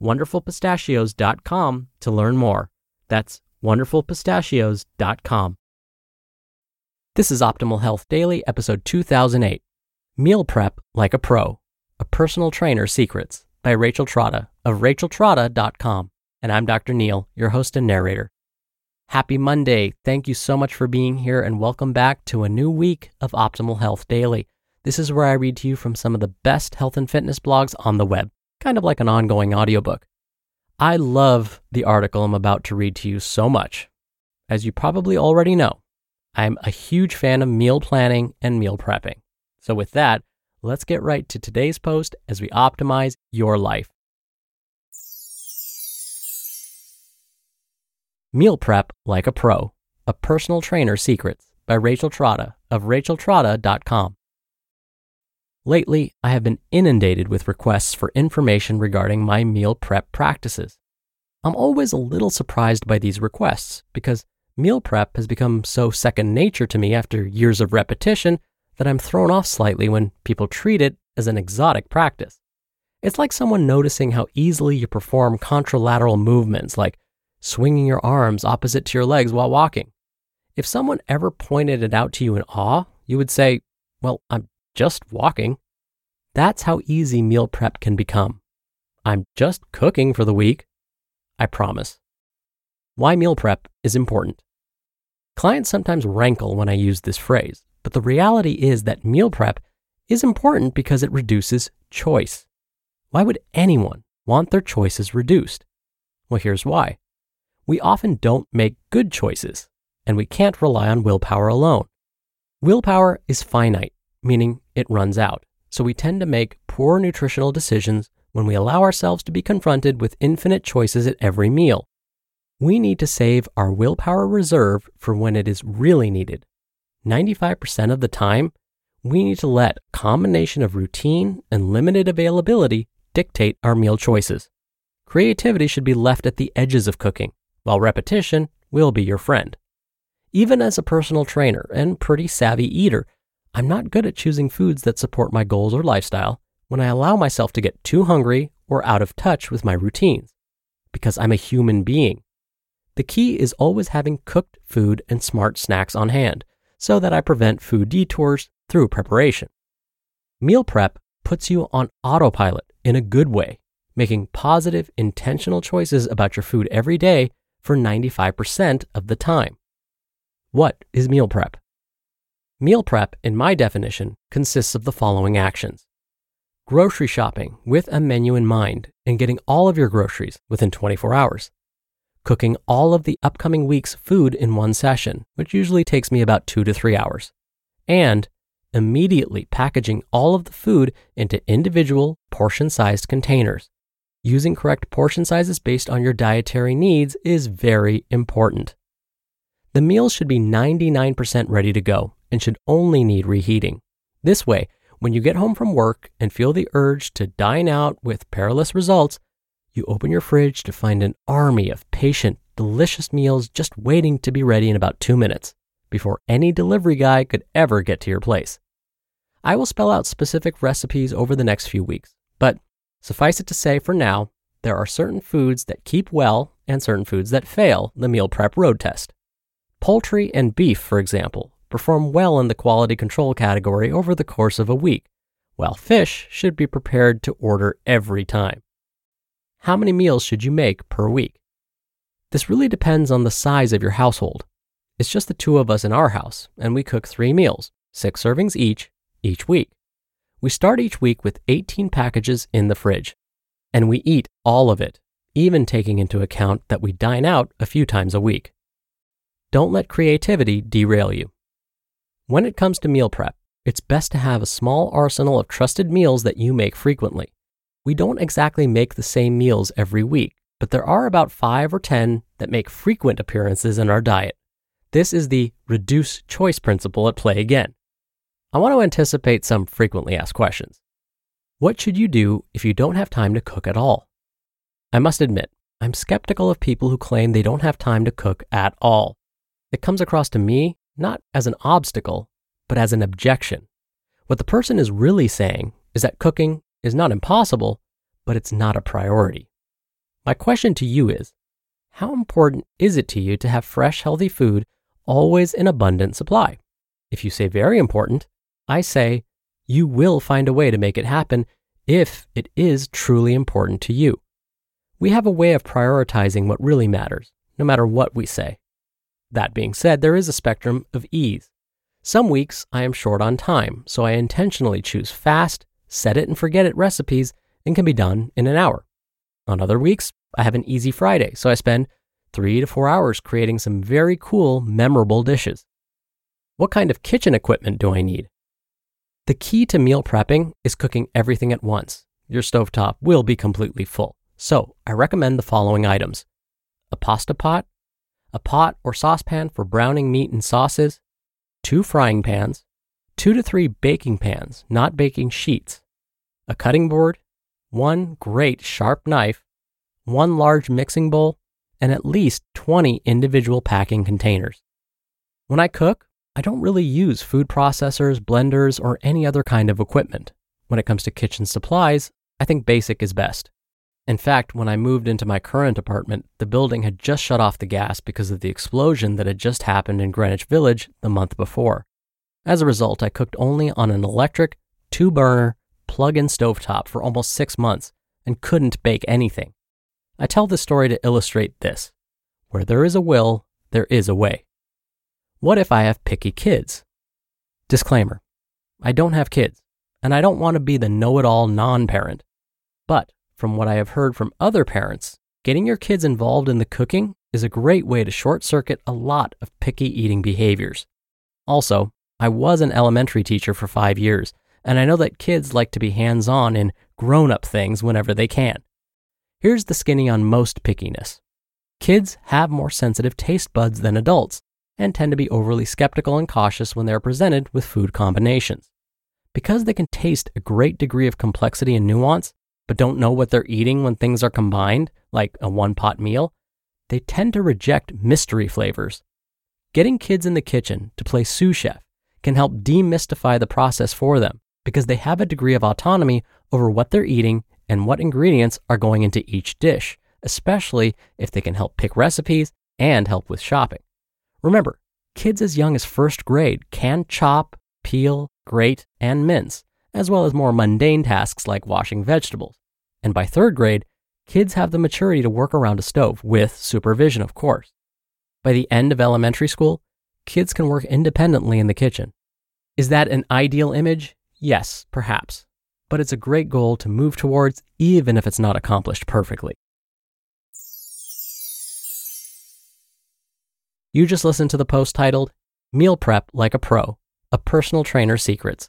wonderfulpistachios.com to learn more. That's wonderfulpistachios.com. This is Optimal Health Daily, episode 2008 Meal Prep Like a Pro A Personal Trainer Secrets by Rachel Trotta of racheltrotta.com. And I'm Dr. Neal, your host and narrator. Happy Monday. Thank you so much for being here and welcome back to a new week of Optimal Health Daily. This is where I read to you from some of the best health and fitness blogs on the web kind of like an ongoing audiobook. I love the article I'm about to read to you so much. As you probably already know, I'm a huge fan of meal planning and meal prepping. So, with that, let's get right to today's post as we optimize your life. Meal Prep Like a Pro A Personal Trainer Secrets by Rachel Trotta of racheltrotta.com. Lately, I have been inundated with requests for information regarding my meal prep practices. I'm always a little surprised by these requests because meal prep has become so second nature to me after years of repetition that I'm thrown off slightly when people treat it as an exotic practice. It's like someone noticing how easily you perform contralateral movements like swinging your arms opposite to your legs while walking. If someone ever pointed it out to you in awe, you would say, Well, I'm just walking. That's how easy meal prep can become. I'm just cooking for the week. I promise. Why meal prep is important. Clients sometimes rankle when I use this phrase, but the reality is that meal prep is important because it reduces choice. Why would anyone want their choices reduced? Well, here's why. We often don't make good choices, and we can't rely on willpower alone. Willpower is finite meaning it runs out. So we tend to make poor nutritional decisions when we allow ourselves to be confronted with infinite choices at every meal. We need to save our willpower reserve for when it is really needed. 95% of the time, we need to let combination of routine and limited availability dictate our meal choices. Creativity should be left at the edges of cooking, while repetition will be your friend. Even as a personal trainer and pretty savvy eater, I'm not good at choosing foods that support my goals or lifestyle when I allow myself to get too hungry or out of touch with my routines, because I'm a human being. The key is always having cooked food and smart snacks on hand so that I prevent food detours through preparation. Meal prep puts you on autopilot in a good way, making positive, intentional choices about your food every day for 95% of the time. What is meal prep? Meal prep, in my definition, consists of the following actions grocery shopping with a menu in mind and getting all of your groceries within 24 hours, cooking all of the upcoming week's food in one session, which usually takes me about two to three hours, and immediately packaging all of the food into individual portion sized containers. Using correct portion sizes based on your dietary needs is very important. The meals should be 99% ready to go and should only need reheating. This way, when you get home from work and feel the urge to dine out with perilous results, you open your fridge to find an army of patient, delicious meals just waiting to be ready in about two minutes before any delivery guy could ever get to your place. I will spell out specific recipes over the next few weeks, but suffice it to say for now, there are certain foods that keep well and certain foods that fail the meal prep road test. Poultry and beef, for example, perform well in the quality control category over the course of a week, while fish should be prepared to order every time. How many meals should you make per week? This really depends on the size of your household. It's just the two of us in our house, and we cook three meals, six servings each, each week. We start each week with 18 packages in the fridge, and we eat all of it, even taking into account that we dine out a few times a week. Don't let creativity derail you. When it comes to meal prep, it's best to have a small arsenal of trusted meals that you make frequently. We don't exactly make the same meals every week, but there are about five or 10 that make frequent appearances in our diet. This is the reduce choice principle at play again. I want to anticipate some frequently asked questions. What should you do if you don't have time to cook at all? I must admit, I'm skeptical of people who claim they don't have time to cook at all. It comes across to me not as an obstacle, but as an objection. What the person is really saying is that cooking is not impossible, but it's not a priority. My question to you is how important is it to you to have fresh, healthy food always in abundant supply? If you say very important, I say you will find a way to make it happen if it is truly important to you. We have a way of prioritizing what really matters, no matter what we say. That being said, there is a spectrum of ease. Some weeks I am short on time, so I intentionally choose fast, set it and forget it recipes and can be done in an hour. On other weeks, I have an easy Friday, so I spend three to four hours creating some very cool, memorable dishes. What kind of kitchen equipment do I need? The key to meal prepping is cooking everything at once. Your stovetop will be completely full. So I recommend the following items a pasta pot, a pot or saucepan for browning meat and sauces, two frying pans, two to three baking pans, not baking sheets, a cutting board, one great sharp knife, one large mixing bowl, and at least 20 individual packing containers. When I cook, I don't really use food processors, blenders, or any other kind of equipment. When it comes to kitchen supplies, I think basic is best. In fact, when I moved into my current apartment, the building had just shut off the gas because of the explosion that had just happened in Greenwich Village the month before. As a result, I cooked only on an electric, two burner, plug in stovetop for almost six months and couldn't bake anything. I tell this story to illustrate this where there is a will, there is a way. What if I have picky kids? Disclaimer I don't have kids, and I don't want to be the know it all non parent. But from what I have heard from other parents, getting your kids involved in the cooking is a great way to short circuit a lot of picky eating behaviors. Also, I was an elementary teacher for five years, and I know that kids like to be hands on in grown up things whenever they can. Here's the skinny on most pickiness kids have more sensitive taste buds than adults and tend to be overly skeptical and cautious when they're presented with food combinations. Because they can taste a great degree of complexity and nuance, but don't know what they're eating when things are combined, like a one pot meal, they tend to reject mystery flavors. Getting kids in the kitchen to play sous chef can help demystify the process for them because they have a degree of autonomy over what they're eating and what ingredients are going into each dish, especially if they can help pick recipes and help with shopping. Remember, kids as young as first grade can chop, peel, grate, and mince, as well as more mundane tasks like washing vegetables. And by third grade, kids have the maturity to work around a stove with supervision, of course. By the end of elementary school, kids can work independently in the kitchen. Is that an ideal image? Yes, perhaps. But it's a great goal to move towards, even if it's not accomplished perfectly. You just listened to the post titled Meal Prep Like a Pro A Personal Trainer Secrets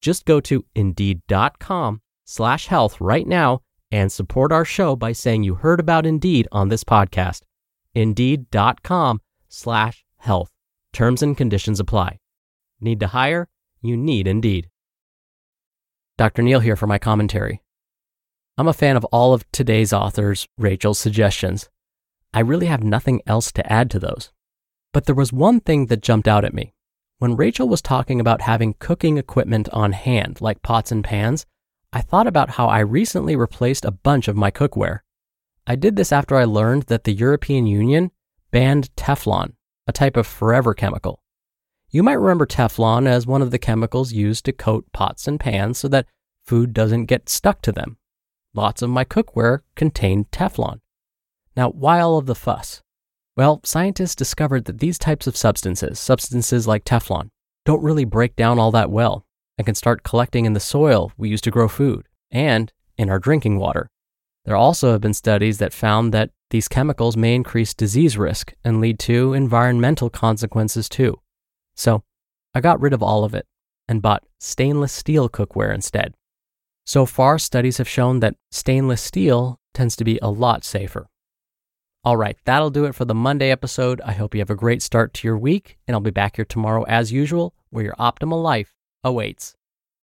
Just go to indeed.com slash health right now and support our show by saying you heard about Indeed on this podcast. Indeed.com slash health. Terms and conditions apply. Need to hire? You need Indeed. Dr. Neal here for my commentary. I'm a fan of all of today's authors, Rachel's suggestions. I really have nothing else to add to those. But there was one thing that jumped out at me. When Rachel was talking about having cooking equipment on hand, like pots and pans, I thought about how I recently replaced a bunch of my cookware. I did this after I learned that the European Union banned Teflon, a type of forever chemical. You might remember Teflon as one of the chemicals used to coat pots and pans so that food doesn't get stuck to them. Lots of my cookware contained Teflon. Now, why all of the fuss? Well, scientists discovered that these types of substances, substances like Teflon, don't really break down all that well and can start collecting in the soil we use to grow food and in our drinking water. There also have been studies that found that these chemicals may increase disease risk and lead to environmental consequences too. So I got rid of all of it and bought stainless steel cookware instead. So far, studies have shown that stainless steel tends to be a lot safer. All right, that'll do it for the Monday episode. I hope you have a great start to your week, and I'll be back here tomorrow as usual, where your optimal life awaits.